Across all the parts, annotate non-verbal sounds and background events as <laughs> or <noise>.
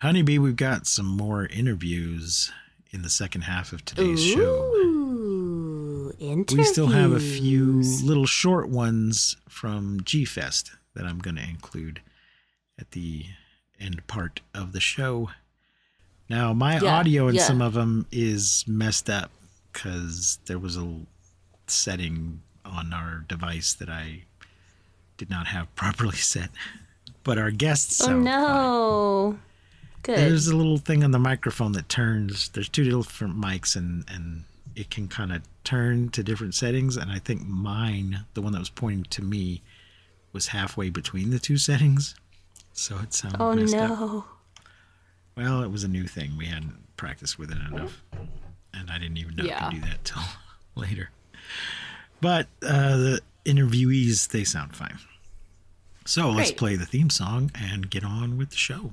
Honeybee, we've got some more interviews in the second half of today's show. Ooh, interviews. We still have a few little short ones from G Fest that I'm going to include at the end part of the show. Now, my Yeah, audio in yeah. some of them is messed up because there was a setting on our device that I did not have <laughs> properly set. But our guests Oh no. fine. No. Good. There's a little thing on the microphone that turns. There's two different mics, and and it can kind of turn to different settings. And I think mine, the one that was pointing to me, was halfway between the two <laughs> settings, so it sounded oh messed up. no. Well, it was a new thing. We hadn't practiced with it enough, and I didn't even know Yeah. I could do that till <laughs> later. But uh, the interviewees, they sound fine. So let's play the theme song and get on with the show.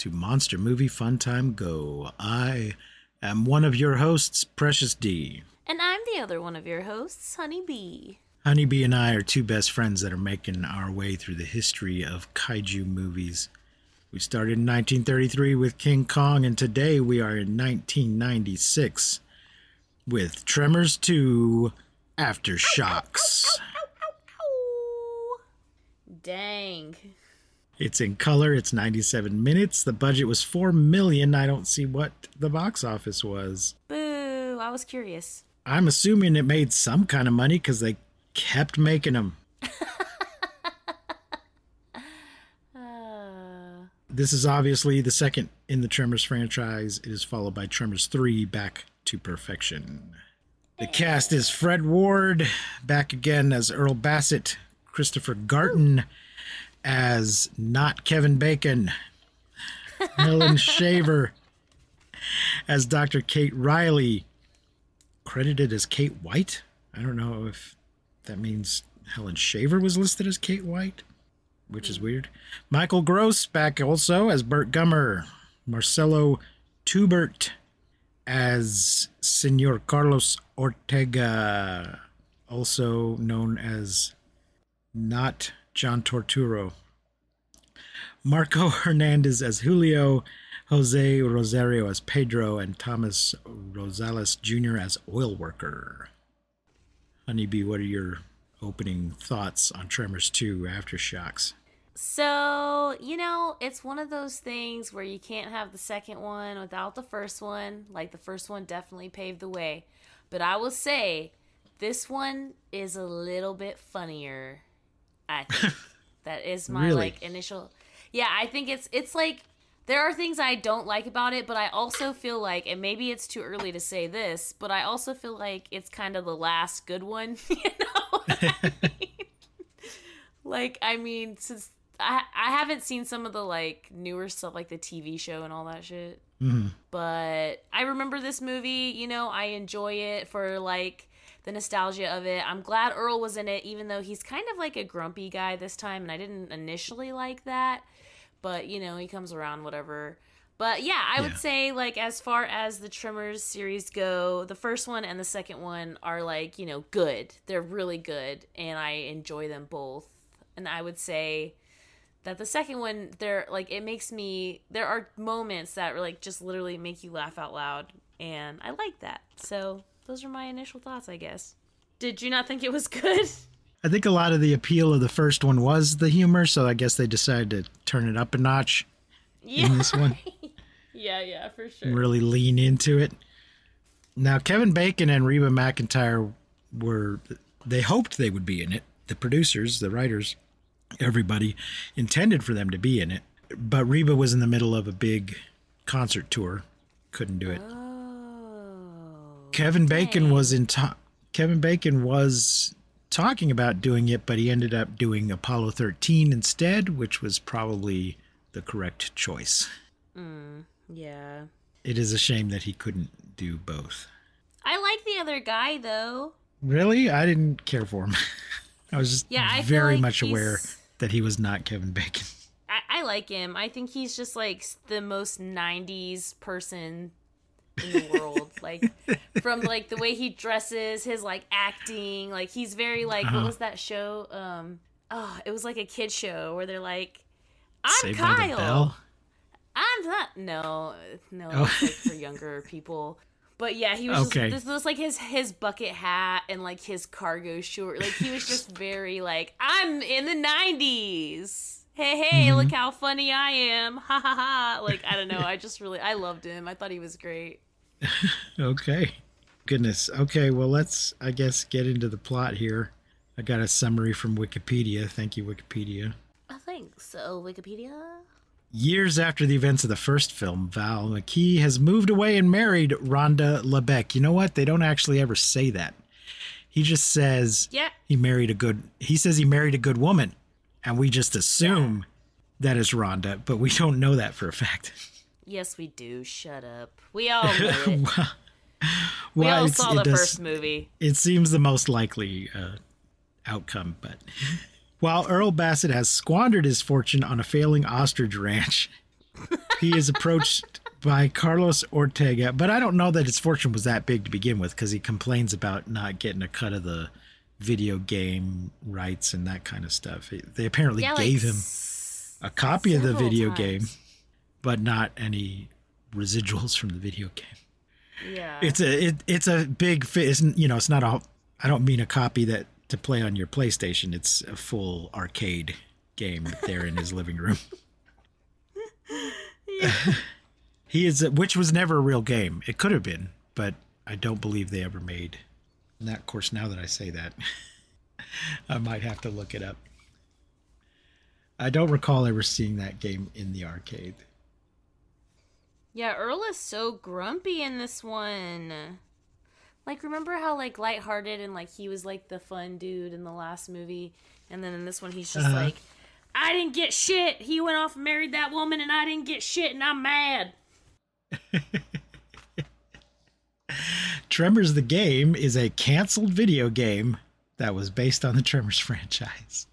to Monster Movie Fun Time Go. I am one of your hosts, Precious D. And I'm the other one of your hosts, Honey Bee. Honeybee and I are two best friends that are making our way through the history of kaiju movies. We started in 1933 with King Kong, and today we are in 1996 with Tremors 2 Aftershocks. Dang. It's in color. It's 97 minutes. The budget was 4 million. I don't see what the box office was. Boo. I was curious. I'm assuming it made some kind of money because they kept making them. Uh, <laughs> This is obviously the second in the Tremors franchise. It is followed by Tremors 3 Back to Perfection. The cast is Fred Ward, back again as Earl Bassett, Christopher Gartin as not Kevin Bacon, Helen <laughs> Shaver as Dr. Kate Riley, credited as Kate White. I don't know if that means Helen Shaver was listed as Kate White which is hmm. weird. Michael Gross back also as Burt Gummer. Marcelo Tubert as Senor Carlos Ortega, also known as not John Turturro. Marco <laughs> Hernandez as Julio, Jose Rosario as Pedro, and Thomas Rosales Jr. as oil worker. Honeybee, what are your opening thoughts on Tremors 2 Aftershocks? so, you know, it's one of those things where you can't have the second one without the first one. Like, the first one definitely paved the way. But I will say, this one is a little bit funnier. I think <laughs> that is my Really? like initial. Yeah, I think it's it's like there are things I don't like about it, but I also feel like, and maybe it's too early to say this, but I also feel like it's kind of the last good one. <laughs> You know, I mean? <laughs> like I mean, since I I haven't seen some of the like newer stuff, like the TV show and all that shit mm-hmm. but I remember this movie. You know, I enjoy it for like the nostalgia of it. I'm glad Earl was in it, even though he's kind of like a grumpy guy this time, and I didn't initially like that. But you know, he comes around, whatever. But yeah, I Yeah. would say like as far as the Tremors series go, the first one and the second one are like you know good. They're really good, and I enjoy them both. And I would say that the second one there like it makes me there are moments that like just literally make you laugh out loud and i like that so those are my initial thoughts i guess did you not think it was good I think a lot of the appeal of the first one was the humor, so I guess they decided to turn it up a notch yeah in this one <laughs> yeah yeah for sure really lean into it. Now, Kevin Bacon and Reba McEntire were, they hoped they would be in it. The producers, the writers, everybody intended for them to be in it. But Reba was in the middle of a big concert tour, couldn't do it. oh Kevin Bacon was in ta- Kevin Bacon was talking about doing it, but he ended up doing Apollo 13 instead, which was probably the correct choice. Mm, yeah. It is a shame that he couldn't do both. I like the other guy though. Really? I didn't care for him. <laughs> I was just Yeah, I very like much aware that he was not Kevin Bacon. I, I like him. I think he's just like the most '90s person in the world. like from like the way he dresses, his like acting. Like he's very like Uh-huh. what was that show? Um, oh, it was like a kid show where they're like, "I'm Saved Kyle. I'm not." No, no, Oh. it's like for younger people. But yeah, he was Okay. just this was like his his bucket hat and like his cargo short. Like he was just very like I'm in the '90s. Hey, hey, Mm-hmm. look how funny I am. Ha ha ha. Like I don't know. I just really I loved him. I thought he was great. <laughs> Okay. Goodness. Okay, well, let's, I guess, get into the plot here. I got a summary from Wikipedia. Thank you, Wikipedia. I think so. Wikipedia. Years after the events of the first film, Val McKee has moved away and married Rhonda LeBeck. You know what? They don't actually ever say that. He just says Yeah. he married a good he says he married a good woman. And we just assume that is Rhonda, but we don't know that for a fact. Yes, we do. Shut up. We all know <laughs> it. we all saw the does- first movie. it seems the most likely uh, outcome. But <laughs> while Earl Bassett has squandered his fortune on a failing ostrich ranch, he is approached <laughs> by Carlos Ortega. But I don't know that his fortune was that big to begin with because he complains about not getting a cut of the video game rights and that kind of stuff. They apparently Yeah, like gave him a copy of the video times. game, but not any residuals from the video game Yeah. it's a it, it's a big it's, you know it's not a i don't mean a copy that to play on your playstation it's a full arcade game there in his <laughs> living room <laughs> he is which was never a real game it could have been but i don't believe they ever made and that of course now that i say that <laughs> i might have to look it up i don't recall ever seeing that game in the arcade Yeah, Earl is so grumpy in this one. Like, remember how like lighthearted and like he was like the fun dude in the last movie, and then in this one he's just Uh-huh. like, I didn't get shit. He went off and married that woman, and I didn't get shit, and I'm mad. <laughs> Tremors the Game is a canceled video game that was based on the Tremors <laughs> franchise.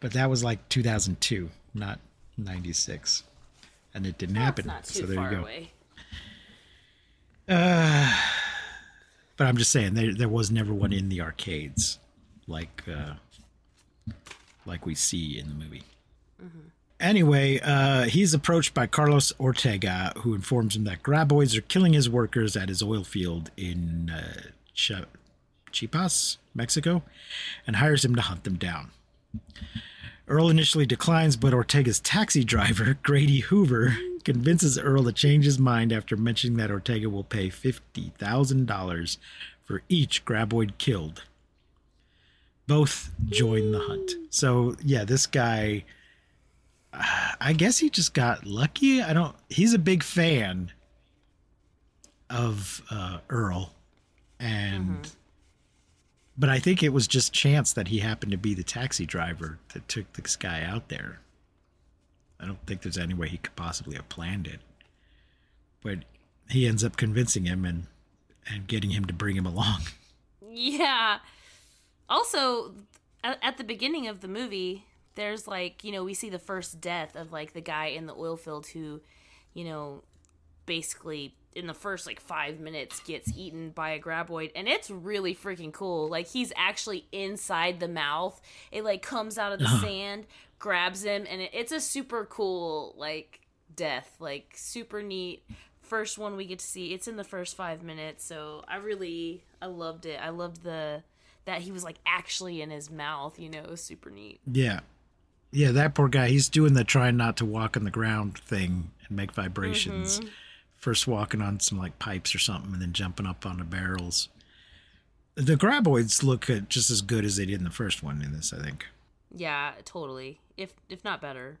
But that was like 2002, not 96. And it didn't That's happen. So there you go. away. <sighs> But I'm just saying there there was never one in the arcades like uh like we see in the movie. Anyway, uh, he's approached by Carlos Ortega, who informs him that graboids are killing his workers at his oil field in uh, Ch- Chiapas, Mexico, and hires him to hunt them down. Earl initially declines, but Ortega's taxi driver, <laughs> Grady Hoover, convinces Earl to change his mind after mentioning that Ortega will pay $50,000 for each graboid killed. Both join the hunt. So, yeah, this guy, I guess he just got lucky. I don't, he's a big fan of uh, Earl. And but I think it was just chance that he happened to be the taxi driver that took this guy out there. I don't think there's any way he could possibly have planned it. But he ends up convincing him and and getting him to bring him along. <laughs> Yeah. Also, at, at the beginning of the movie, there's like, you know, we see the first death of like the guy in the oil field who, you know, basically in the first like five minutes gets eaten by a graboid. And it's really freaking cool. Like, he's actually inside the mouth. It like comes out of the <laughs> sand, grabs him, and it, it's a super cool, like, death. Like, super neat first one we get to see it's in the first five minutes so i really i loved it i loved the that he was like actually in his mouth you know it was super neat Yeah. Yeah, that poor guy, he's doing the trying not to walk on the ground thing and make vibrations. First walking on some like pipes or something and then jumping up on the barrels. The graboids look uh, just as good as they did in the first one in this, I think. yeah totally if if not better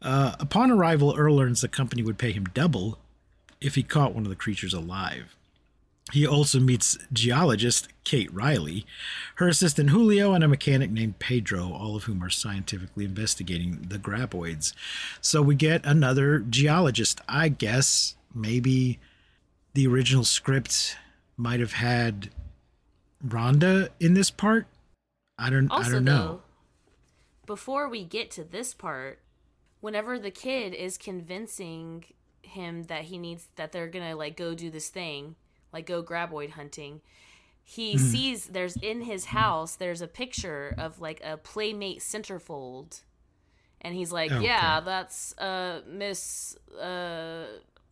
Uh, upon arrival, Earl learns the company would pay him double if he caught one of the creatures alive. He also meets geologist Kate Riley, her assistant Julio, and a mechanic named Pedro, all of whom are scientifically investigating the graboids. So we get another geologist. I guess maybe the original script might have had Rhonda in this part. I don't Also, I don't know. though, before we get to this part, whenever the kid is convincing him that he needs that they're gonna like go do this thing, like go graboid hunting, he Mm-hmm. sees there's in his house there's a picture of like a playmate centerfold, and he's like, Oh, Okay. yeah, that's uh Miss uh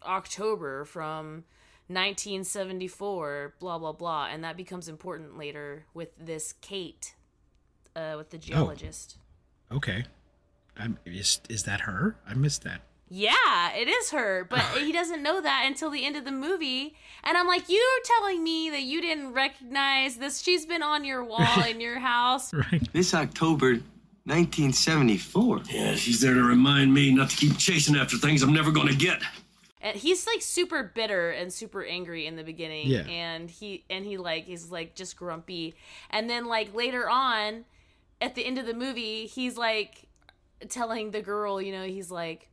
October from 1974, blah blah blah, and that becomes important later with this Kate, uh, with the Oh. geologist. Okay. I'm, is is that her? I missed that. Yeah, it is her, but he doesn't know that until the end of the movie. And I'm like, you're telling me that you didn't recognize this? She's been on your wall in your <laughs> house. Right. This October, 1974. Yeah, she's there to remind me not to keep chasing after things I'm never gonna get. And he's like super bitter and super angry in the beginning. Yeah. And he and he like he's like just grumpy. And then like later on, at the end of the movie, he's like telling the girl, you know, he's like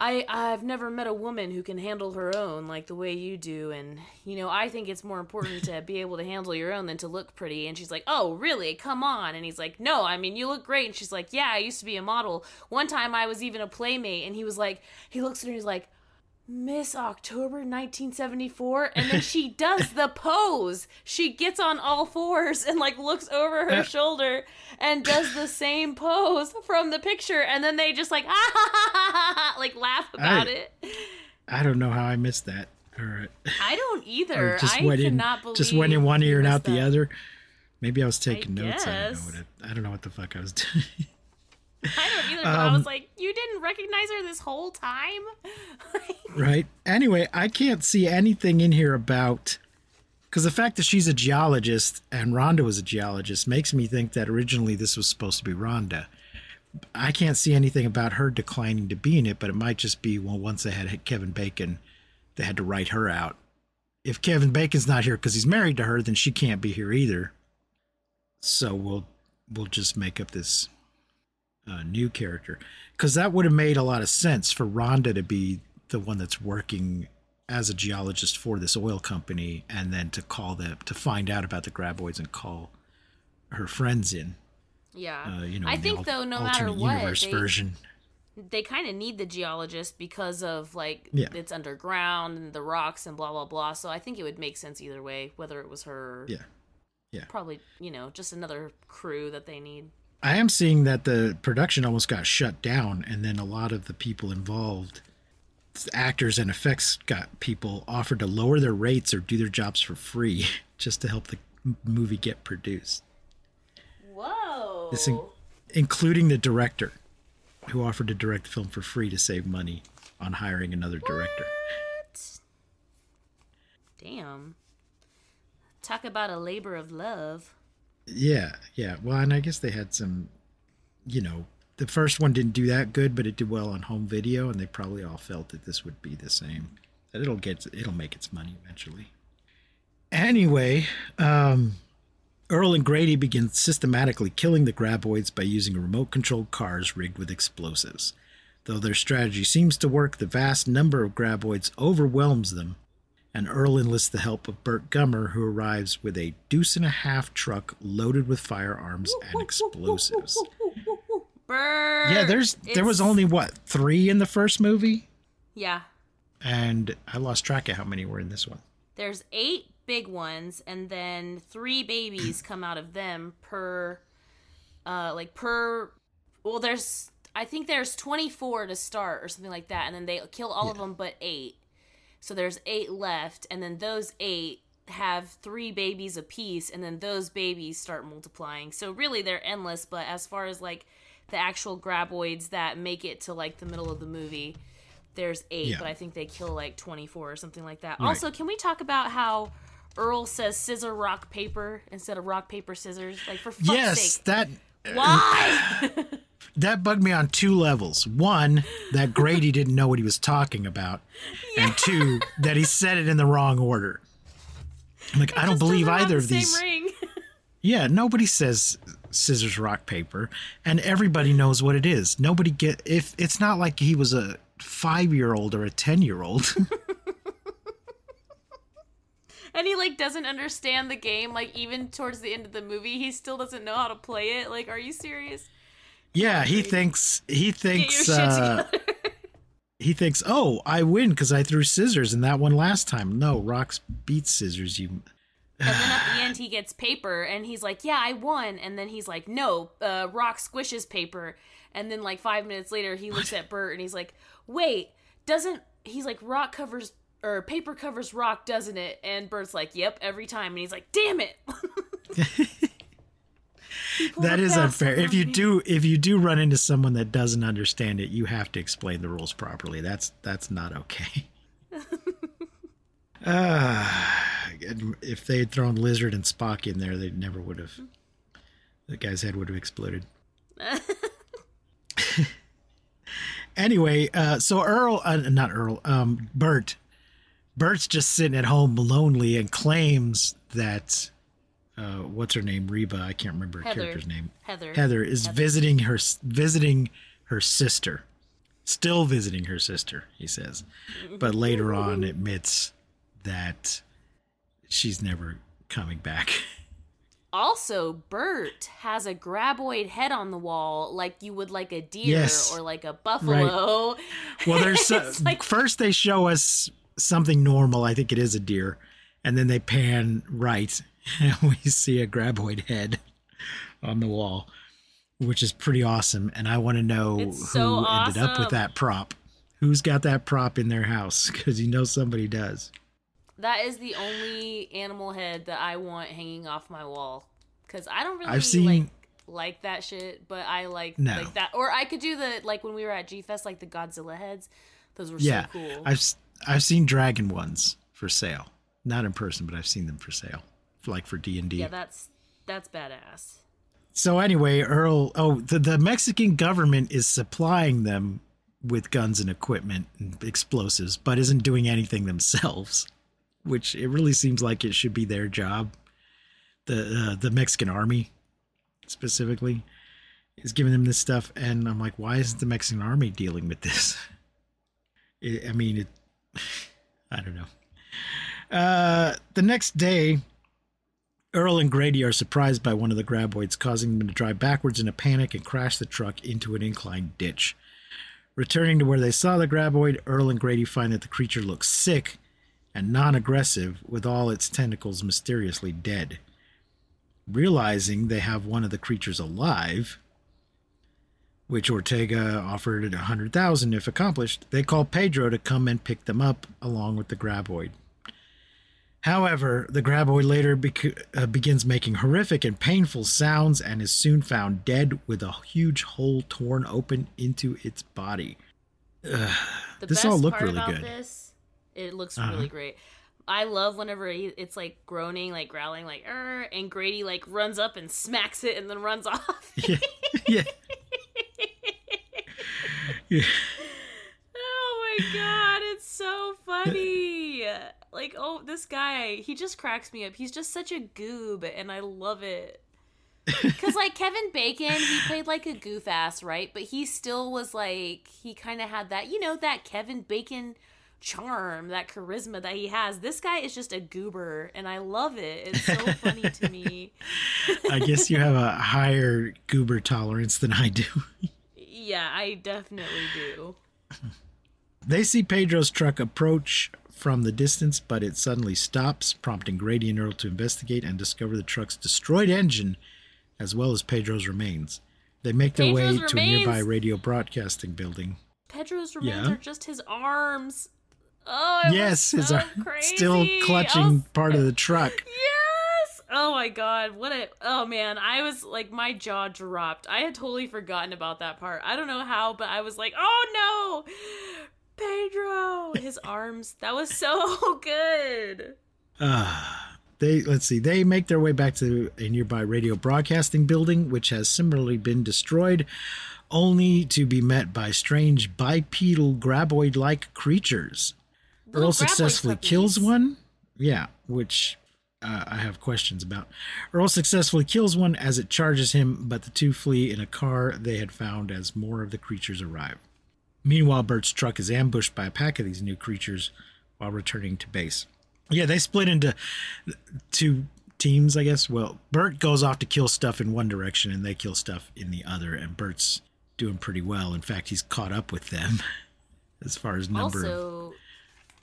I I've never met a woman who can handle her own like the way you do and you know I think it's more important to be able to handle your own than to look pretty. And she's like oh really? Come on. And he's like no I mean you look great. And she's like yeah I used to be a model. One time I was even a playmate. And he was like he looks at her and he's like Miss October 1974 and then she <laughs> does the pose. She gets on all fours and like looks over her shoulder and does the same pose from the picture and then they just like ah, ha, ha, ha, like laugh about I- it. I don't know how I missed that. Or, <laughs> I don't either. just I went in, cannot believe just went in one ear and out the other. Maybe I was taking notes. I don't know what I, I don't know what the fuck I was <laughs> doing. I don't either, but I Um, was like, you didn't recognize her this whole time? <laughs> right. Anyway, I can't see anything in here about because the fact that she's a geologist and Rhonda was a geologist makes me think that originally this was supposed to be Rhonda. I can't see anything about her declining to be in it, but it might just be well, once they had Kevin Bacon, they had to write her out. If Kevin Bacon's not here because he's married to her, then she can't be here either. So we'll we'll just make up this uh, new character because that would have made a lot of sense for Rhonda to be the one that's working as a geologist for this oil company, and then to call them to find out about the graboids and call her friends in. Yeah. Uh, you know, I think al- though, no matter what, universe they, version. they kind of need the geologist because of like Yeah. it's underground and the rocks and blah blah blah. So I think it would make sense either way, whether it was her. or Yeah. Probably, you know, just another crew that they need. I am seeing that the production almost got shut down, and then a lot of the people involved, actors and effects, got people offered to lower their rates or do their jobs for free <laughs> just to help the movie get produced. Whoa. This in- including the director, who offered to direct the film for free to save money on hiring another director. Damn. Talk about a labor of love. Yeah, yeah. Well, and I guess they had some, you know, the first one didn't do that good, but it did well on home video, and they probably all felt that this would be the same. That it'll get, it'll make its money eventually. Anyway, um, Earl and Grady begin systematically killing the graboids by using remote-controlled cars rigged with explosives. Though their strategy seems to work, the vast number of graboids overwhelms them, and Earl enlists the help of Burt Gummer, who arrives with a deuce and a half truck loaded with firearms and <laughs> explosives. Burr. Yeah, there's there was only what three in the first movie, Yeah. and I lost track of how many were in this one. There's eight big ones, and then three babies <clears throat> come out of them per, uh, like per. Well, there's I think there's 24 to start or something like that, and then they kill all of them but eight. So there's eight left, and then those eight have three babies apiece, and then those babies start multiplying. So really, they're endless. But as far as like the actual graboids that make it to like the middle of the movie, there's eight, Yeah. but I think they kill like 24 or something like that. Right. Also, can we talk about how Earl says scissor rock paper instead of rock paper scissors? Like for fuck's yes, sake, that why? <laughs> <laughs> that bugged me on two levels. One, that Grady <laughs> didn't know what he was talking about, and two, that he said it in the wrong order. I'm like, I don't believe either the of same these. ring. <laughs> Yeah, nobody says scissors rock paper, and everybody knows what it is. Nobody get if it's not like he was a five year old or a ten year old. <laughs> and he like doesn't understand the game. Like even towards the end of the movie, he still doesn't know how to play it. Like, are you serious? Yeah, he thinks he thinks uh, he thinks, oh, I win because I threw scissors in that one last time. No, rocks beats scissors. You And then at the <sighs> end, he gets paper, and he's like, "Yeah, I won." And then he's like, "No, uh, Rock squishes paper." And then like five minutes later, he looks at Bert and he's like, "Wait, doesn't?" He's like, "Rock covers or paper covers rock, doesn't it?" And Bert's like, "Yep, every time." And he's like, "Damn it!" <laughs> <laughs> That is unfair. If you me. do if you do run into someone that doesn't understand it, you have to explain the rules properly. That's that's not okay. <laughs> Ah, if they had thrown Lizard and Spock in there, they never would have. The guy's head would have exploded. <laughs> anyway, uh, so Earl, uh, not Earl, um, Bert, Bert's just sitting at home lonely and claims that, uh, what's her name, Reba? I can't remember her Heather. character's name. Heather. Heather is visiting her visiting her sister, still visiting her sister. He says, but later on admits that she's never coming back. Also, Bert has a graboid head on the wall, like you would like a deer Yes. or like a buffalo. Well, there's <laughs> like- first they show us something normal. I think it is a deer, and then they pan right, and <laughs> we see a graboid head on the wall, which is pretty awesome. And I want to know It's who so ended up with that prop. Who's got that prop in their house? <laughs> Because you know somebody does. That is the only animal head that I want hanging off my wall because I don't really I've seen- like like that shit, but I like No. like that. Or I could do the like when we were at G Fest, like the Godzilla heads. Those were yeah, so cool. I've I've seen dragon ones for sale, not in person, but I've seen them for sale, like for D and D. yeah, that's that's badass. So anyway, Earl. Oh, the the Mexican government is supplying them with guns and equipment and explosives, but isn't doing anything themselves. Which it really seems like it should be their job. The uh, the Mexican army, specifically, is giving them this stuff, and I'm like, why isn't the Mexican army dealing with this? <laughs> It, I mean, it. <sighs> I don't know. Uh, the next day, Earl and Grady are surprised by one of the graboids, causing them to drive backwards in a panic and crash the truck into an inclined ditch. Returning to where they saw the graboid, Earl and Grady find that the creature looks sick and non aggressive, with all its tentacles mysteriously dead. Realizing they have one of the creatures alive, which Ortega offered at a hundred thousand if accomplished, they call Pedro to come and pick them up along with the graboid. However, the graboid later bec- uh, begins making horrific and painful sounds and is soon found dead with a huge hole torn open into its body. The This all looked really good. this, it looks Uh-huh. really great. I love whenever he, it's like groaning, like growling, like er, and Grady like runs up and smacks it and then runs <laughs> off. Yeah. yeah. <laughs> yeah. Oh my god, it's so funny. Like, oh, this guy, he just cracks me up. He's just such a goob, and I love it. <laughs> Because, like, Kevin Bacon, he played like a goof ass, right? But he still was like, he kind of had that, you know, that Kevin Bacon charm, that charisma that he has. This guy is just a goober, and I love it. It's so funny to me. I guess you have a higher goober tolerance than I do. Yeah, I definitely do. They see Pedro's truck approach from the distance, but it suddenly stops, prompting Grady and Earl to investigate and discover the truck's destroyed engine as well as Pedro's remains. They make their way Pedro's to a nearby radio broadcasting building. Pedro's remains Yeah. are just his arms. Oh, yes, his so crazy. still clutching was- part of the truck. <laughs> Yes. Oh my god, what a oh man, I was like my jaw dropped. I had totally forgotten about that part. I don't know how, but I was like, "Oh no! Pedro, his <laughs> arms. That was so <laughs> good." Ah, they let's see. They make their way back to a nearby radio broadcasting building, which has similarly been destroyed, only to be met by strange bipedal graboid-like creatures. Little Earl successfully puppies. kills one. Yeah, which uh, I have questions about. Earl successfully kills one as it charges him, but the two flee in a car they had found as more of the creatures arrive. Meanwhile, Bert's truck is ambushed by a pack of these new creatures while returning to base. Yeah, they split into two teams, I guess. Well, Bert goes off to kill stuff in one direction and they kill stuff in the other, and Bert's doing pretty well. In fact, he's caught up with them <laughs> as far as number of also,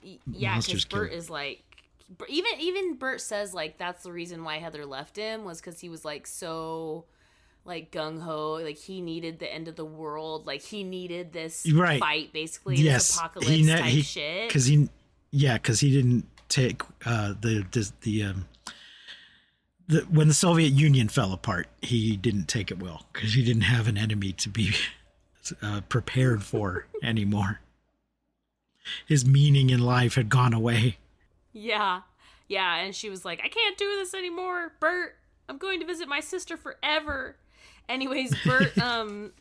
y- yeah, because monsters Bert killed. is like, even even Bert says like that's the reason why Heather left him was because he was like so like gung ho, like he needed the end of the world, like he needed this Right. fight basically, yes, this apocalypse he, ne- type he shit. because he yeah because he didn't take uh the the, the um the when the Soviet Union fell apart he didn't take it well because he didn't have an enemy to be <laughs> uh, prepared for anymore. His meaning in life had gone away. Yeah. Yeah, and she was like, I can't do this anymore, Bert. I'm going to visit my sister forever. Anyways, Bert <laughs> um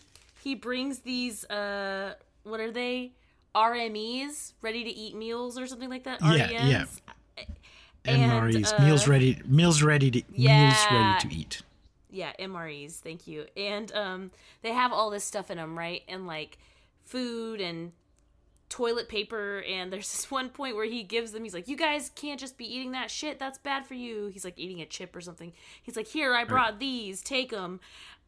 he brings these uh what are they? RMEs, ready to eat meals or something like that. Yeah, REMs. yeah. And, MREs, uh, meals ready, meals ready to meals ready to eat. Yeah, MREs, thank you. And um they have all this stuff in them, right? And like food and toilet paper and there's <laughs> this one point where he gives them he's like you guys can't just be eating that shit. That's bad for you. He's like eating a chip or something. He's like here i brought these. Take them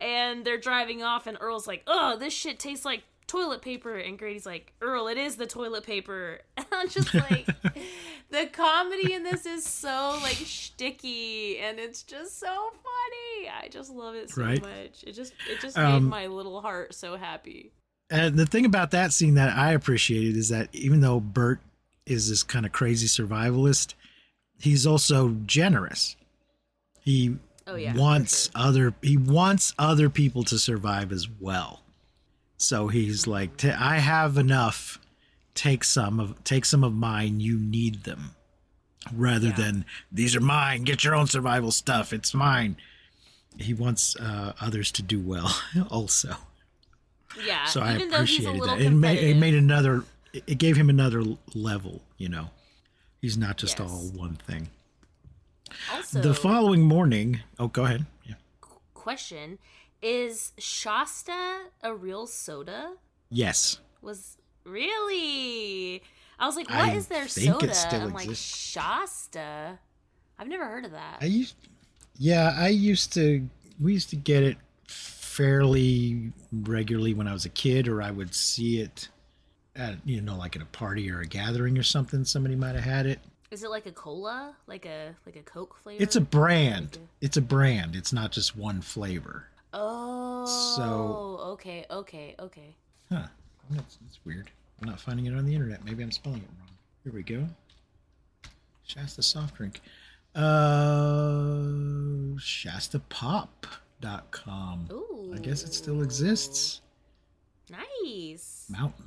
and they're driving off and earl's like oh this shit tastes like toilet paper. And grady's like earl it is the toilet paper. <laughs> And i'm just like <laughs> the comedy in this is so like shticky and it's just so funny. I just love it so Right. much. It just it just Um, made my little heart so happy And the thing about that scene that I appreciated is that even though Bert is this kind of crazy survivalist, he's also generous. He Oh, yeah, wants sure. other he wants other people to survive as well. So he's Mm-hmm. like, I have enough. Take some of take some of mine. You need them, rather Yeah. than these are mine. Get your own survival stuff. It's mine. He wants uh, others to do well <laughs> also. Yeah So I even though he's a appreciated that. It made, it made another. It gave him another level. You know, he's not just Yes. all one thing. Also, the following morning. Oh, go ahead. Yeah. question is Shasta a real soda? Yes. Was really? I was like, what I is their think soda? I'm like exists. Shasta. I've never heard of that. I used. Yeah, I used to. We used to get it fairly regularly when I was a kid, or I would see it at you know like at a party or a gathering or something. Somebody might have had it. Is it like a cola, like a like a Coke flavor? It's a brand. Like It's a brand. It's not just one flavor. Oh, So. okay, okay, okay. Huh. That's, that's weird. I'm not finding it on the internet. Maybe I'm spelling it wrong. Here we go. Shasta soft drink. Uh, ShastaPop.com. Ooh, I guess it still exists. Nice. Mountain.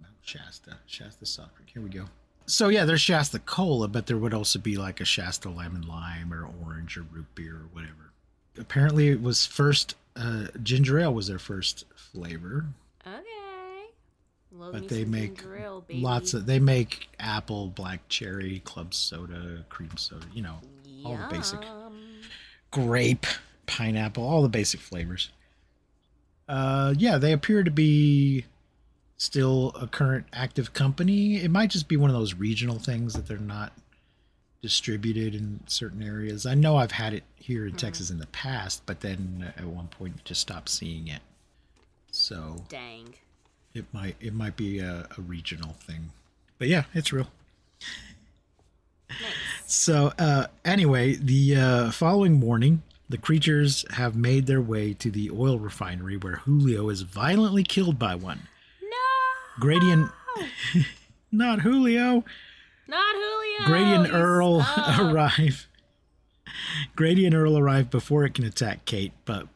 Mount Shasta. Shasta soft drink. Here we go. So yeah, there's Shasta Cola, but there would also be like a Shasta lemon lime or orange or root beer or whatever. Apparently, it was first uh, ginger ale was their first flavor, Okay. Love but they make ale, lots of. They make apple, black cherry, club soda, cream soda. You know, all the basic grape, pineapple, all the basic flavors. Uh, yeah, they appear to be still a current active company. It might just be one of those regional things that they're not distributed in certain areas. I know I've had it here in Texas in the past, but then at one point you just stopped seeing it. So Dang. it might it might be a, a regional thing. But yeah, it's real. So uh, anyway, the uh, following morning, the creatures have made their way to the oil refinery where Julio is violently killed by one. No. Grady and <laughs> not Julio. Not Julio. He's- Earl <laughs> oh. arrive. Grady and Earl arrive before it can attack Kate, but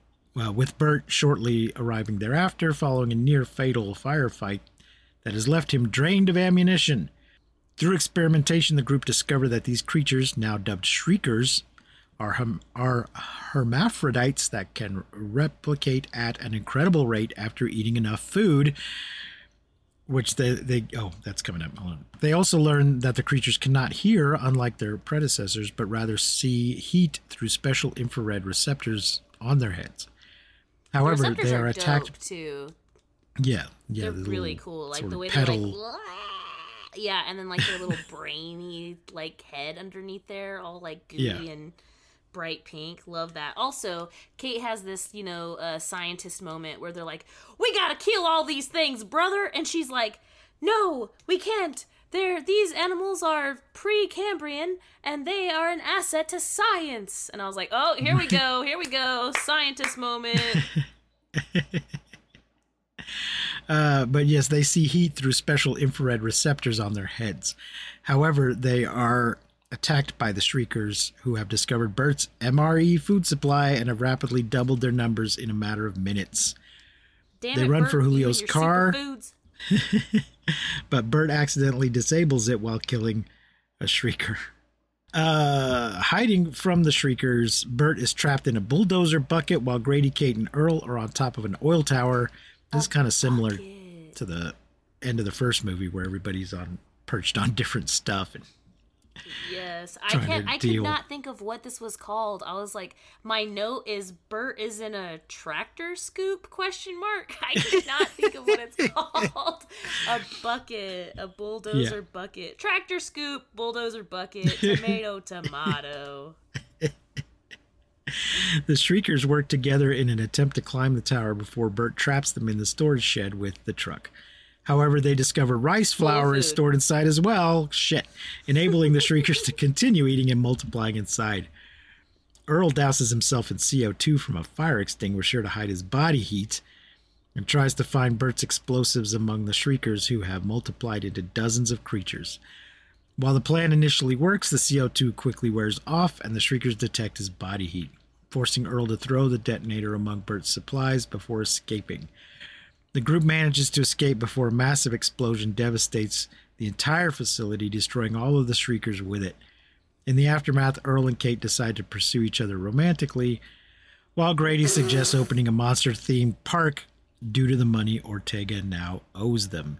uh, with Bert shortly arriving thereafter, following a near fatal firefight that has left him drained of ammunition. Through experimentation, the group discovered that these creatures, now dubbed Shriekers, are, hem- are hermaphrodites that can replicate at an incredible rate after eating enough food. which they they oh that's coming up. They also learn that the creatures cannot hear, unlike their predecessors, but rather see heat through special infrared receptors on their heads. However, receptors they are are attacked. too. Yeah, yeah, They're the really cool. Like the way pedal. they're <laughs> like, yeah, and then like their little brainy like head underneath there, all like <laughs> gooey Yeah. and bright pink. Love that. Also, Kate has this, you know, uh, scientist moment where they're like, "We gotta kill all these things, brother," and she's like, "No, we can't." They're, these animals are pre-Cambrian and they are an asset to science. And I was like, oh, here we <laughs> go, here we go, scientist moment. <laughs> Uh, but yes, they see heat through special infrared receptors on their heads. However, they are attacked by the Shriekers, who have discovered Bert's MRE food supply and have rapidly doubled their numbers in a matter of minutes. Damn They it, run Bert, for Julio's car. <laughs> but Bert accidentally disables it while killing a shrieker. Uh, hiding from the shriekers, Bert is trapped in a bulldozer bucket while Grady, Kate, and Earl are on top of an oil tower. This is kind of similar to the end of the first movie where everybody's on perched on <laughs> different stuff. And Yes, I can't. I deal. could not think of what this was called. I was like, my note is Bert is in a tractor scoop? Question mark. <laughs> I could not think of what it's <laughs> called. A bucket, a bulldozer Yeah. bucket, tractor scoop, bulldozer bucket, tomato, <laughs> tomato. the shriekers work together in an attempt to climb the tower before Bert traps them in the storage shed with the truck. However, they discover rice flour is stored inside as well. Shit. Enabling the shriekers to continue eating and multiplying inside. Earl douses himself in CO2 from a fire extinguisher to hide his body heat and tries to find Bert's explosives among the shriekers who have multiplied into dozens of creatures. While the plan initially works, the CO2 quickly wears off and the shriekers detect his body heat, forcing Earl to throw the detonator among Bert's supplies before escaping. The group manages to escape before a massive explosion devastates the entire facility, destroying all of the shriekers with it. In the aftermath, Earl and Kate decide to pursue each other romantically, while Grady suggests opening a monster themed park due to the money Ortega now owes them.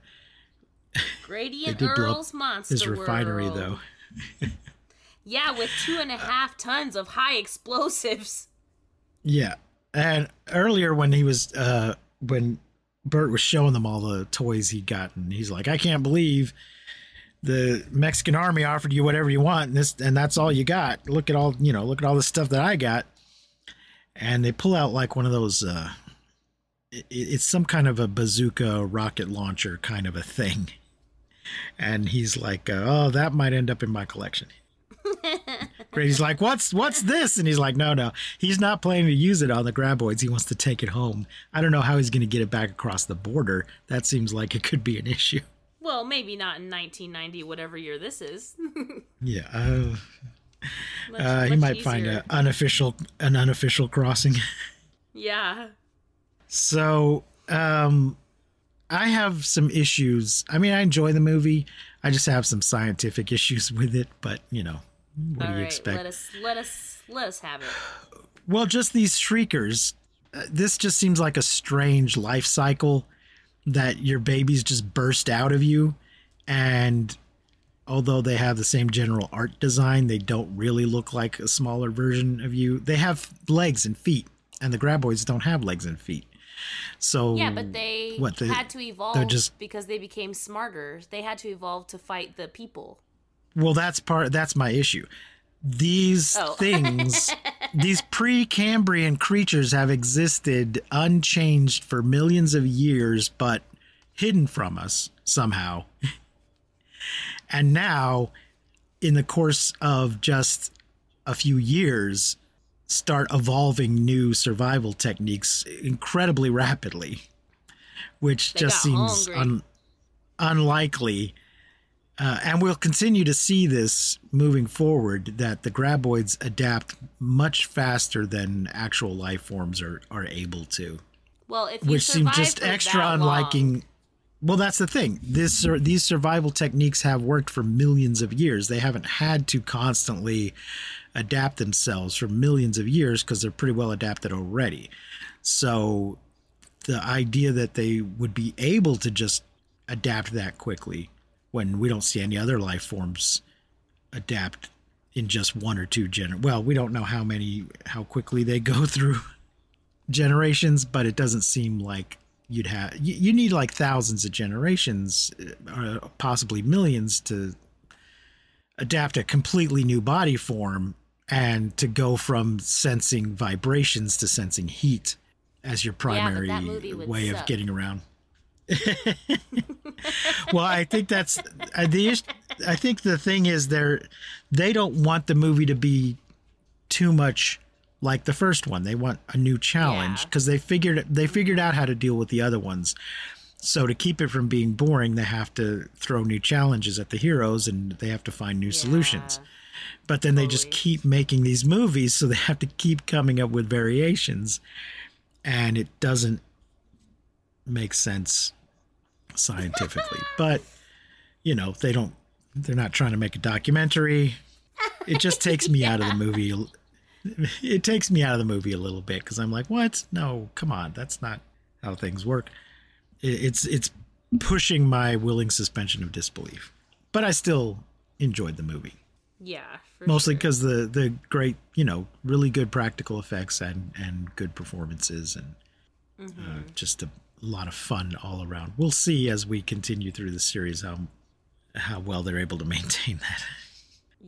Grady <laughs> and did blow up Earl's monster His refinery, World. though. <laughs> Yeah, with two and a half tons of high explosives. Yeah. And earlier when he was uh when Bert was showing them all the toys he'd gotten, he's like, I can't believe the Mexican army offered you whatever you want and this and that's all you got. Look at all you know, look at all the stuff that I got. And they pull out like one of those uh it, it's some kind of a bazooka rocket launcher kind of a thing. And he's like, uh, "Oh, that might end up in my collection." Grady's like, "What's what's this?" And he's like, "No, no, he's not planning to use it on the graboids. He wants to take it home. I don't know how he's going to get it back across the border. That seems like it could be an issue." Well, maybe not in 1990, whatever year this is. <laughs> Yeah, uh, Much- uh, he much might find easier. an unofficial an unofficial crossing. <laughs> Yeah. So, um, I have some issues. I mean, I enjoy the movie. I just have some scientific issues with it. But you know, what All do you right, expect? let us let us let us have it. Well, just these shriekers. Uh, this just seems like a strange life cycle that your babies just burst out of you. And although they have the same general art design, they don't really look like a smaller version of you. They have legs and feet, and the graboids don't have legs and feet. So Yeah, but they what, they- had to evolve just because they became smarter. They had to evolve to fight the people. Well, that's part. That's my issue. These Oh. <laughs> things, these Precambrian creatures, have existed unchanged for millions of years, but hidden from us somehow. <laughs> and now, in the course of just a few years, start evolving new survival techniques incredibly rapidly, which They just seems un- unlikely. Uh, and we'll continue to see this moving forward that the graboids adapt much faster than actual life forms are, are able to, Well, if you which seems just extra unliking. Well, that's the thing. This these survival techniques have worked for millions of years. They haven't had to constantly adapt themselves for millions of years because they're pretty well adapted already. So the idea that they would be able to just adapt that quickly when we don't see any other life forms adapt in just one or two gener well we don't know how many how quickly they go <laughs> through generations but it doesn't seem like you'd have you, you need like thousands of generations uh, or possibly millions to adapt a completely new body form and to go from sensing vibrations to sensing heat as your primary would way of getting around <laughs> well i think that's uh, the i think the thing is they're they don't want the movie to be too much like the first one. They want a new challenge Yeah. because they figured they figured out how to deal with the other ones. So to keep it from being boring they have to throw new challenges at the heroes and they have to find new solutions. But then they just keep making these movies so they have to keep coming up with variations. And it doesn't make sense scientifically. But you know they don't they're not trying to make a documentary. It just <laughs> takes me out of the movie it takes me out of the movie a little bit because i'm like what? No come on that's not how things work. It's it's pushing my willing suspension of disbelief. But i still enjoyed the movie. Yeah. Mostly sure. because the the great you know really good practical effects and and good performances and uh, just a lot of fun all around we'll see as we continue through the series how how well they're able to maintain that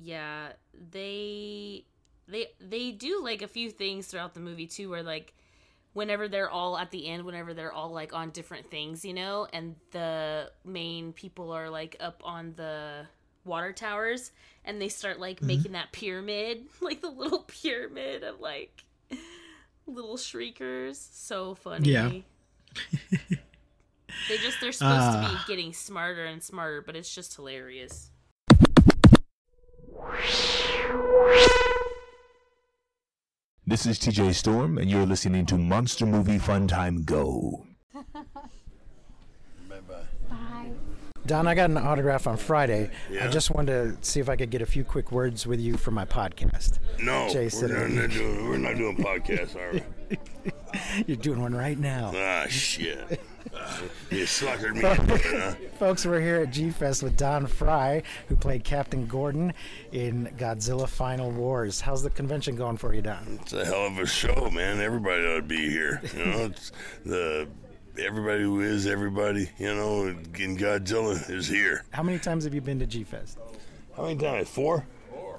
Yeah, they they they do like a few things throughout the movie too where like whenever they're all at the end whenever they're all like on different things, you know, and the main people are like up on the water towers and they start like mm-hmm. making that pyramid, <laughs> like the little pyramid of like little shriekers. So funny. Yeah. <laughs> they just they're supposed to be Ah. getting smarter and smarter, but it's just hilarious. This is TJ Storm, and you're listening to Monster Movie Fun Time Go. <laughs> Don, I got an autograph on Friday. I just wanted to see if I could get a few quick words with you for my podcast. No, Jay we're not, doing, we're not doing podcasts, are we? <laughs> You're doing one right now. Ah, shit. <laughs> You suckered me. <laughs> huh? Folks, we're here at G Fest with Don Frye, who played Captain Gordon in Godzilla Final Wars. How's the convention going for you, Don? It's a hell of a show, man. Everybody ought to be here. You know, it's the everybody who is everybody. You know, in Godzilla is here. How many times have you been to G Fest? How many times? Four.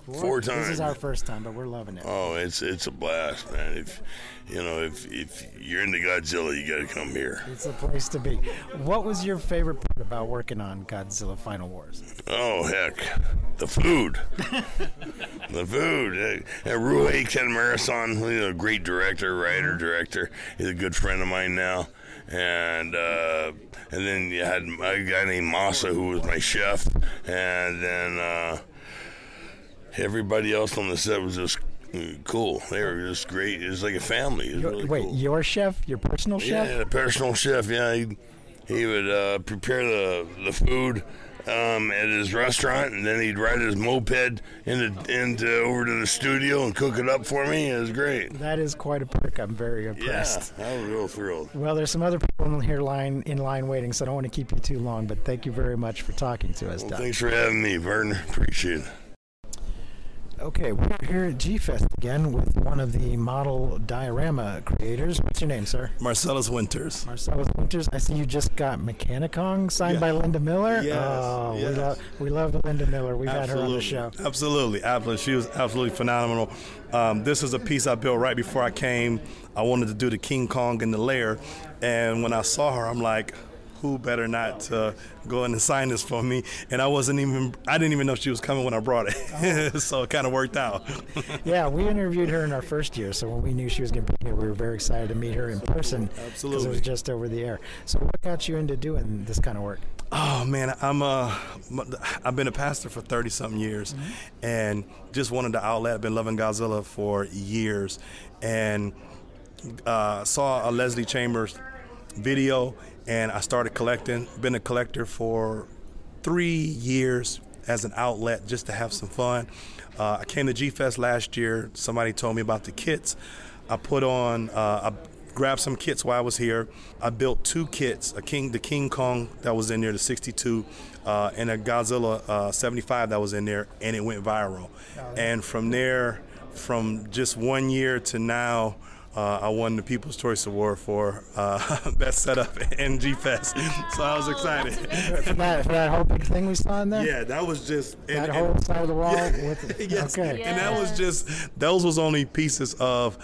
Four times. This is our first time, but we're loving it. Oh, it's it's a blast, man. If you know, if if you're into Godzilla, you got to come here. It's a place to be. What was your favorite part about working on Godzilla Final Wars? Oh heck, the food, <laughs> the food. Uh, uh, Rue Ken Marathon, you know, great director, writer, director. He's a good friend of mine now. And uh, and then you had a guy named Masa who was my chef, and then uh, everybody else on the set was just cool. They were just great. It was like a family. Your- really wait, cool. your chef, your personal chef? Yeah, the personal chef. Yeah, he, he would uh, prepare the the food um, at his restaurant, and then he'd ride his moped into into over to the studio and cook it up for me. It was great. That is quite a perk. I'm very impressed. Yeah. I'm real thrilled. Well, there's some other people in here line in line waiting, so I don't want to keep you too long. But thank you very much for talking to us, Well, Don. thanks for having me, Vernon. Appreciate it. Okay, we're here at G Fest again with one of the model diorama creators. What's your name, sir? Marcellus Winters. Marcellus Winters. I see you just got Mechani-Kong signed Yeah. by Linda Miller. Yes, Oh, we yes. love we love Linda Miller. We've had her on the show. Absolutely, absolutely. She was absolutely phenomenal. Um, this is a piece I built right before I came. I wanted to do the King Kong in the lair, and when I saw her, I'm like, who better not to go in and sign this for me? And I wasn't even, I didn't even know she was coming when I brought it, <laughs> so it kind of worked out. <laughs> Yeah, we interviewed her in our first year, so when we knew she was going to be here, we were very excited to meet her in person because it was just over the air. So, what got you into doing this kind of work? Oh man, I'm a, I've been a pastor for 30 something years, and just wanted the outlet. I've been loving Godzilla for years, and uh, saw a Leslie Chambers video, and I started collecting. Been a collector for three years as an outlet, just to have some fun. Uh, I came to G Fest last year. Somebody told me about the kits. I put on uh, a grabbed some kits while I was here. I built two kits: a King, the King Kong that was in there, the '62, uh, and a Godzilla uh, '75 that was in there, and it went viral. And from there, from just one year to now. Uh, I won the People's Choice Award for uh, <laughs> best setup in G Fest, so I was excited. for that, for that whole big thing we saw in there. Yeah, that was just that whole side of the wall. <laughs> With yes. Okay. And that was just those was only pieces of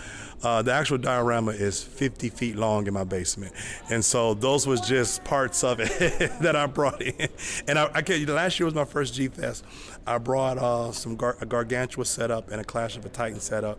uh, the actual diorama is 50 feet long in my basement, and so those was just parts of it <laughs> that I brought in. And I, I can last year was my first G Fest. I brought uh, some gar- a gargantua setup and a Clash of a Titan setup.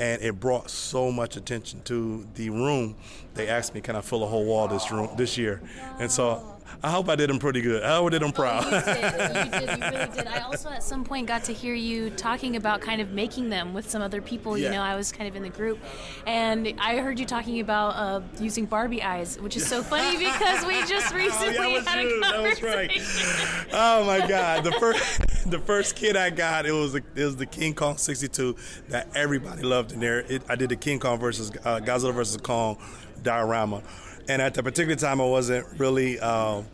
And it brought so much attention to the room. They asked me, "Can I fill a whole wall this room this year?" And so I hope I did them pretty good. I hope I did them proud. You did. You did. <laughs> You really did. I also at some point got to hear you talking about kind of making them with some other people. You Yeah. know, I was kind of in the group, and I heard you talking about uh, using Barbie eyes, which is so funny because we just <laughs> recently was had you. a That was conversation. right. Oh my <laughs> God! The first, the first kid I got, it was the, it was the King Kong '62 that everybody loved in there. It, I did the King Kong versus uh, Godzilla versus Kong diorama, and at the particular time, I wasn't really. Um,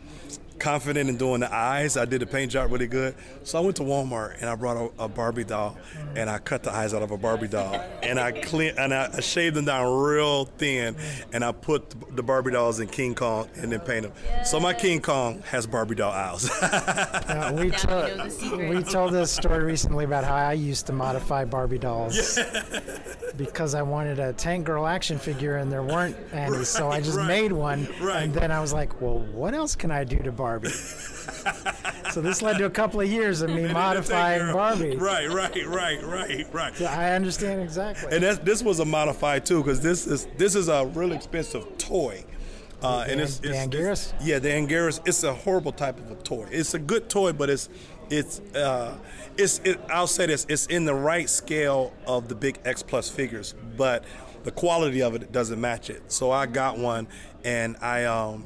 confident in doing the eyes i did the paint job really good so i went to walmart and i brought a, a barbie doll and i cut the eyes out of a barbie doll and i clean and I, I shaved them down real thin and i put the barbie dolls in king kong and then paint them so my king kong has barbie doll eyes <laughs> Uh, we, told, we told this story recently about how I used to modify Barbie dolls <laughs> because I wanted a Tank Girl action figure and there weren't any, so I just Right, made one. right. And then I was like, well, what else can I do to Barbie? <laughs> so this led to a couple of years of me <laughs> modifying Barbie. <laughs> right right right right right. So I understand exactly. and this was a modified too because this is this is a really expensive toy. Uh, and it's, The it's, it's yeah the Anguirus it's a horrible type of a toy. It's a good toy but it's it's uh, it's it, I'll say this it's in the right scale of the big X plus figures but the quality of it doesn't match it. So I got one and I um,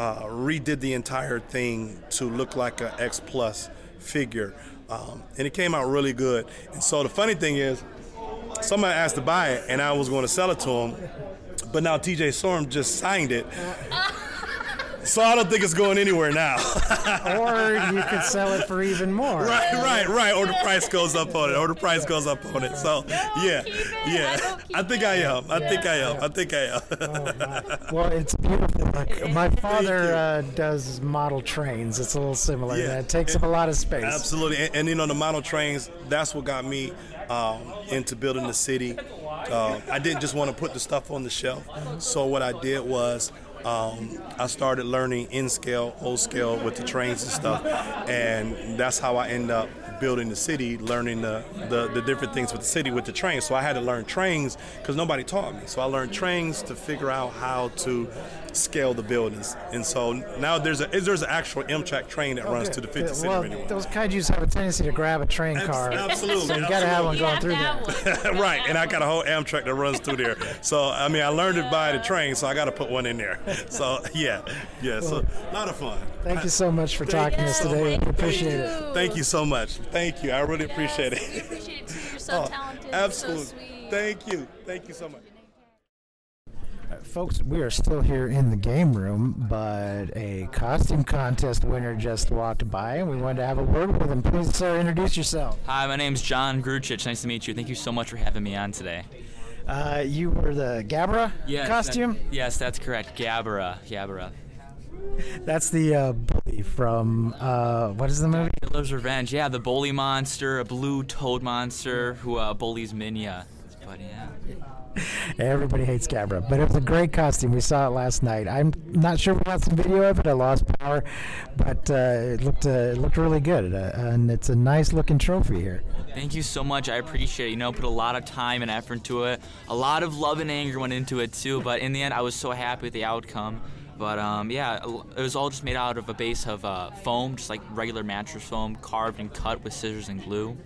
uh, redid the entire thing to look like an X plus figure, um, and it came out really good. And so the funny thing is, somebody asked to buy it, and I was going to sell it to him, but now TJ Storm just signed it. <laughs> So I don't think it's going anywhere now. <laughs> or you could sell it for even more. right, right, right. Or the price goes up on it. Or the price goes up on it. So yeah, yeah. I think I am. I think I am. I think I am. Well, it's beautiful. Look, my father uh, does model trains. It's a little similar. Yeah. It takes up a lot of space. Absolutely, and, and you know the model trains. That's what got me um, into building the city. Uh, I didn't just want to put the stuff on the shelf. So what I did was um, I started learning in scale, old scale with the trains and stuff, and that's how I end up building the city, learning the, the, the different things with the city with the trains. So I had to learn trains because nobody taught me. So I learned trains to figure out how to scale the buildings. And so now there's a there's an actual Amtrak train that oh, runs to the 50th City well, anyway. those kaiju's have a tendency to grab a train car. absolutely, So you got to have one going absolutely. through there. <laughs> right, and I got a whole Amtrak that runs through there. <laughs> So I mean, I learned it by the train, so I got to put one in there. <laughs> So yeah, yeah, so a lot of fun. Thank you so much for talking to us so today. much. We appreciate it. Thank you so much. Thank you. I really appreciate it. We appreciate it too. You're so Oh, talented. Absolutely. So sweet. Thank you. Thank you so much. Folks, we are still here in the game room, but a costume contest winner just walked by, and we wanted to have a word with him. Please, sir, introduce yourself. Hi, my name's John Gruchich. Nice to meet you. Thank you so much for having me on today. Uh, you were the Gabra Yes, costume? that- yes, that's correct. Gabra. Gabra. That's the uh, bully from, uh, what is the movie? Killer's Revenge. Yeah, the bully monster, a blue toad monster who uh, bullies Minya. But yeah. Everybody hates Gabra, but it was a great costume. We saw it last night. I'm not sure we got some video of it. I lost power, but uh, it looked uh, it looked really good, uh, and it's a nice looking trophy here. Thank you so much. I appreciate it. You know, put a lot of time and effort into it. A lot of love and anger went into it too. But in the end, I was so happy with the outcome. But um, yeah, it was all just made out of a base of uh, foam, just like regular mattress foam, carved and cut with scissors and glue.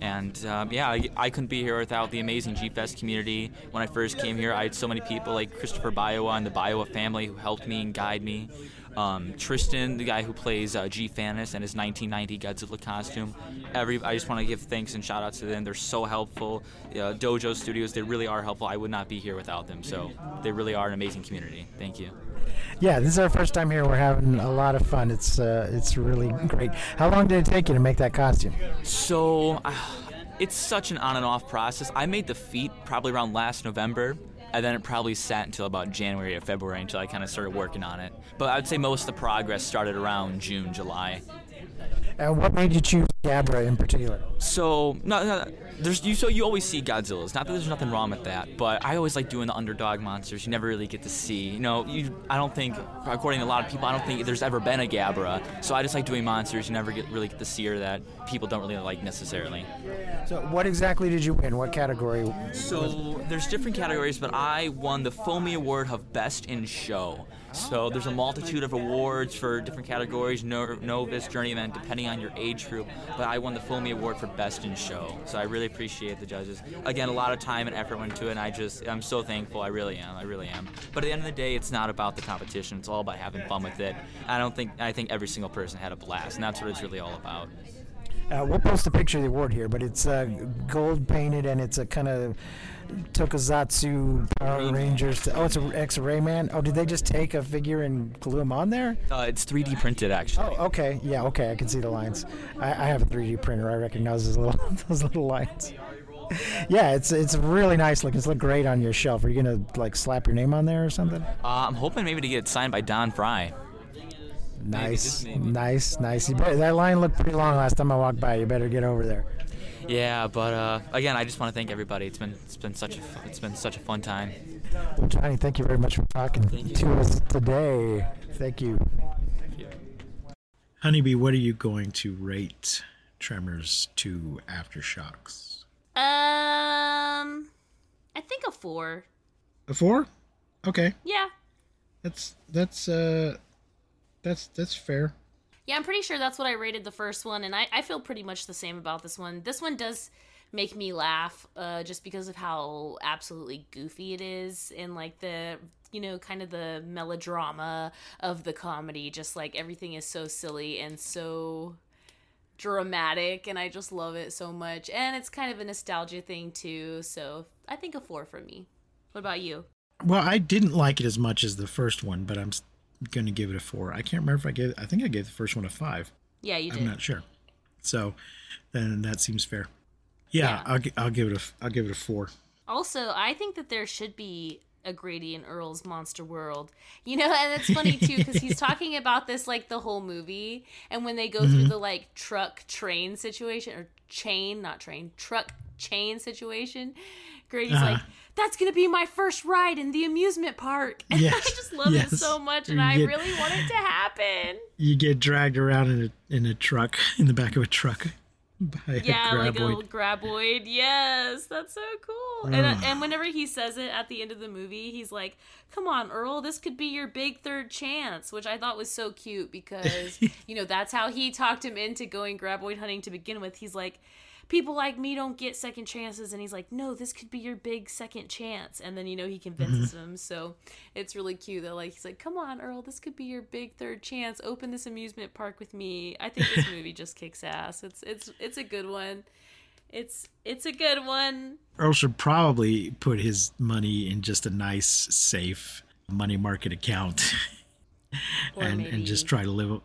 And um, yeah, I, I couldn't be here without the amazing G Fest community. When I first came here, I had so many people like Christopher Biowa and the Biowa family who helped me and guide me. Um, Tristan, the guy who plays uh, G. Fanis and his 1990 Godzilla costume. Every I just want to give thanks and shout outs to them. They're so helpful. Uh, Dojo Studios, they really are helpful. I would not be here without them. So they really are an amazing community. Thank you. Yeah, this is our first time here. We're having a lot of fun. It's uh, it's really great. How long did it take you to make that costume? So, uh, it's such an on and off process. I made the feet probably around last November, and then it probably sat until about January or February until I kind of started working on it. But I'd say most of the progress started around June, July. And what made you choose Gabra in particular? So no, no, there's you. So you always see Godzilla's. Not that there's nothing wrong with that, but I always like doing the underdog monsters. You never really get to see. You know, you. I don't think, according to a lot of people, I don't think there's ever been a Gabra. So I just like doing monsters. You never get really get to see her that people don't really like necessarily. So what exactly did you win? What category? So there's different categories, but I won the Foamy Award of Best in Show. So there's a multitude of awards for different categories, no, novice, journeyman, depending on your age group. But I won the Foamy Award for Best in Show. So I really appreciate the judges. Again, a lot of time and effort went into it, and I just I'm so thankful. I really am. I really am. But at the end of the day, it's not about the competition. It's all about having fun with it. I don't think I think every single person had a blast, and that's what it's really all about. Uh, we'll post a picture of the award here, but it's uh, gold painted and it's a kind of Tokusatsu Power Rangers. oh, it's an X-ray man. Oh, did they just take a figure and glue him on there? Uh, it's 3D printed, actually. Oh, okay. Yeah, okay. I can see the lines. I, I have a 3D printer. I recognize those little <laughs> those little lines. Yeah, it's it's really nice looking. It's look great on your shelf. Are you gonna like slap your name on there or something? Uh, I'm hoping maybe to get it signed by Don Frye. Nice, nice, nice. You better, that line looked pretty long last time I walked by. You better get over there. Yeah, but uh, again, I just want to thank everybody. It's been it's been such a it's been such a fun time. Well, Johnny, thank you very much for talking to us today. Thank you. Honeybee, what are you going to rate Tremors 2 Aftershocks? Um, I think a four. A four? Okay, Yeah, that's that's uh, that's that's fair. yeah. I'm pretty sure that's what I rated the first one, and I I feel pretty much the same about this one. This one does make me laugh, uh, just because of how absolutely goofy it is, and like the you know kind of the melodrama of the comedy. Just like everything is so silly and so dramatic and I just love it so much. And it's kind of a nostalgia thing too. So I think a four for me. What about you? Well, I didn't like it as much as the first one, but I'm to give it a four. I can't remember if I gave. I think I gave the first one a five. Yeah, you did. I'm not sure. So, then that seems fair. Yeah, I'll I'll give it a I'll give it a four. Also, I think that there should be a Grady and Earl's Monster World. You know, and it's funny too because he's talking about this like the whole movie, and when they go through Mhm. the like truck train situation or chain, not train, truck chain situation, Grady's Uh-huh. like, "That's gonna be my first ride in the amusement park," <laughs> and I just love it so much, and You I get- really want it to happen. You get dragged around in a in a truck in the back of a truck by yeah, a like a graboid. little graboid. Yes, that's so cool. And Ugh. and whenever he says it at the end of the movie, he's like, "Come on, Earl, this could be your big third chance," which I thought was so cute because <laughs> you know that's how he talked him into going graboid hunting to begin with. He's like. People like me don't get second chances, and he's like, "No, this could be your big second chance." And then you know he convinces mm-hmm. him, so it's really cute that like he's like, "Come on, Earl, this could be your big third chance. Open this amusement park with me." I think this movie just kicks ass. It's it's it's a good one. It's it's a good one. Earl should probably put his money in just a nice, safe money market account, <laughs> and and just try to live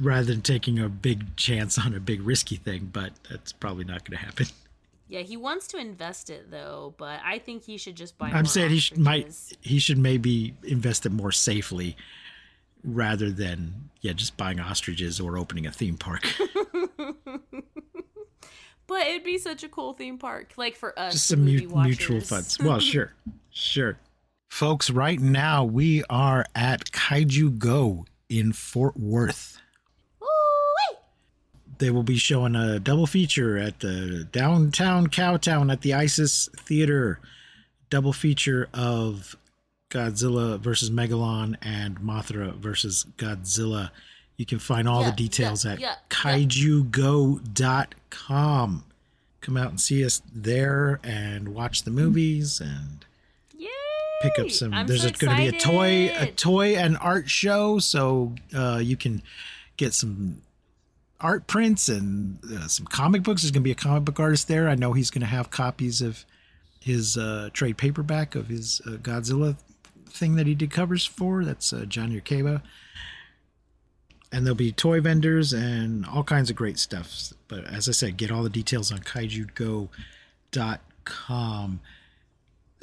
rather than taking a big chance on a big risky thing. But that's probably not going to happen. Yeah, he wants to invest it though, but I think he should just buy. I'm saying he should, might he should maybe invest it more safely rather than yeah just buying ostriches or opening a theme park. <laughs> But it'd be such a cool theme park, like for us. just some mu- mutual funds. Well, <laughs> sure, sure. Folks, right now we are at Kaiju Go in Fort Worth. They will be showing a double feature at the downtown Cowtown at the ISIS Theater. Double feature of Godzilla versus Megalon and Mothra versus Godzilla. You can find all Yeah, the details yeah, at yeah, kaijugo.com. Come out and see us there and watch the movies and pick up some. I'm there's so going to be a toy, a toy and art show, so uh, you can get some art prints and uh, some comic books. There's going to be a comic book artist there. I know he's going to have copies of his uh, trade paperback of his uh, Godzilla thing that he did covers for. That's uh, John Yerkeba. And there'll be toy vendors and all kinds of great stuff. But as I said, get all the details on kaijugo.com.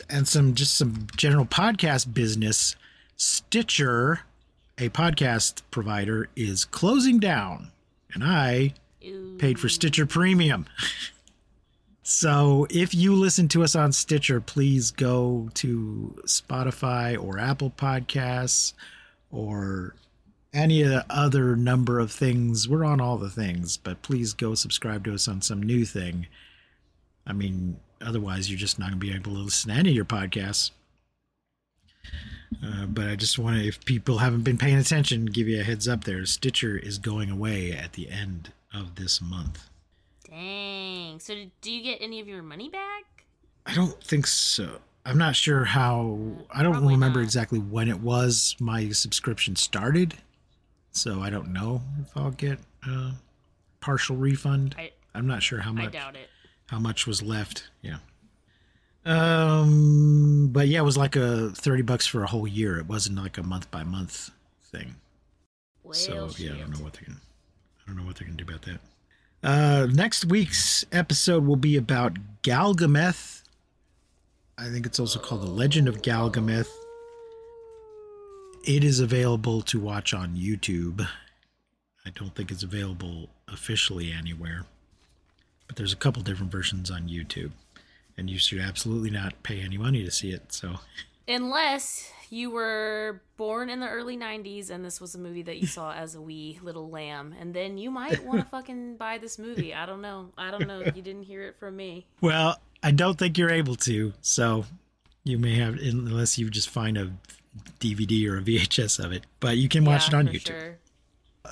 And some just some general podcast business. Stitcher, a podcast provider, is closing down. And I paid for Stitcher Premium. <laughs> So if you listen to us on Stitcher, please go to Spotify or Apple Podcasts or any other number of things. We're on all the things, but please go subscribe to us on some new thing. I mean, otherwise, you're just not going to be able to listen to any of your podcasts. Uh, but I just want to, if people haven't been paying attention, give you a heads up there. Stitcher is going away at the end of this month. Dang. So do you get any of your money back? I don't think so. I'm not sure how. I don't remember exactly when it was my subscription started, so I don't know if I'll get a partial refund. I- I'm not sure how much. I doubt it. How much was left? Yeah. Um, but yeah, it was like a thirty bucks for a whole year. It wasn't like a month by month thing. so yeah, I don't know what they're gonna. I don't know what they're gonna do about that. Uh, next week's episode will be about Galgameth. I think it's also called The Legend of Galgameth. It is available to watch on YouTube. I don't think it's available officially anywhere, but there's a couple different versions on YouTube, and you should absolutely not pay any money to see it. So, Unless you were born in the early 90s and this was a movie that you saw as a wee little lamb, and then you might want to <laughs> fucking buy this movie. I don't know. I don't know. You didn't hear it from me. well, I don't think you're able to. So, you may have unless you just find a DVD or a VHS of it, but you can watch it on YouTube. sure.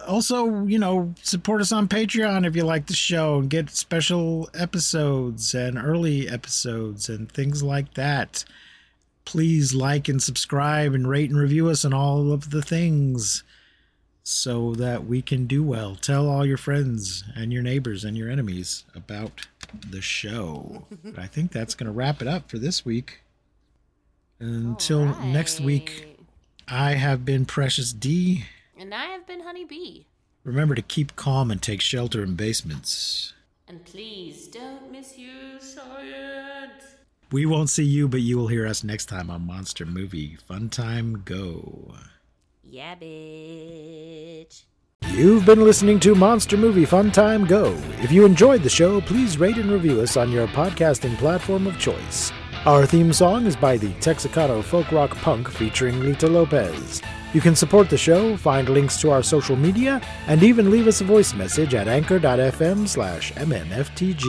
Also, you know, support us on Patreon if you like the show and get special episodes and early episodes and things like that. Please like and subscribe and rate and review us and all of the things so that we can do well. Tell all your friends and your neighbors and your enemies about the show. <laughs> but I think that's going to wrap it up for this week. Until next week, I have been Precious D. And I have been Honey Bee. Remember to keep calm and take shelter in basements. And please don't misuse science. We won't see you, but you will hear us next time on Monster Movie Fun Time Go. Yeah, bitch. You've been listening to Monster Movie Fun Time Go. If you enjoyed the show, please rate and review us on your podcasting platform of choice. Our theme song is by the Texicano folk rock punk featuring Lita Lopez. You can support the show, find links to our social media, and even leave us a voice message at anchor.fm slash mmftg.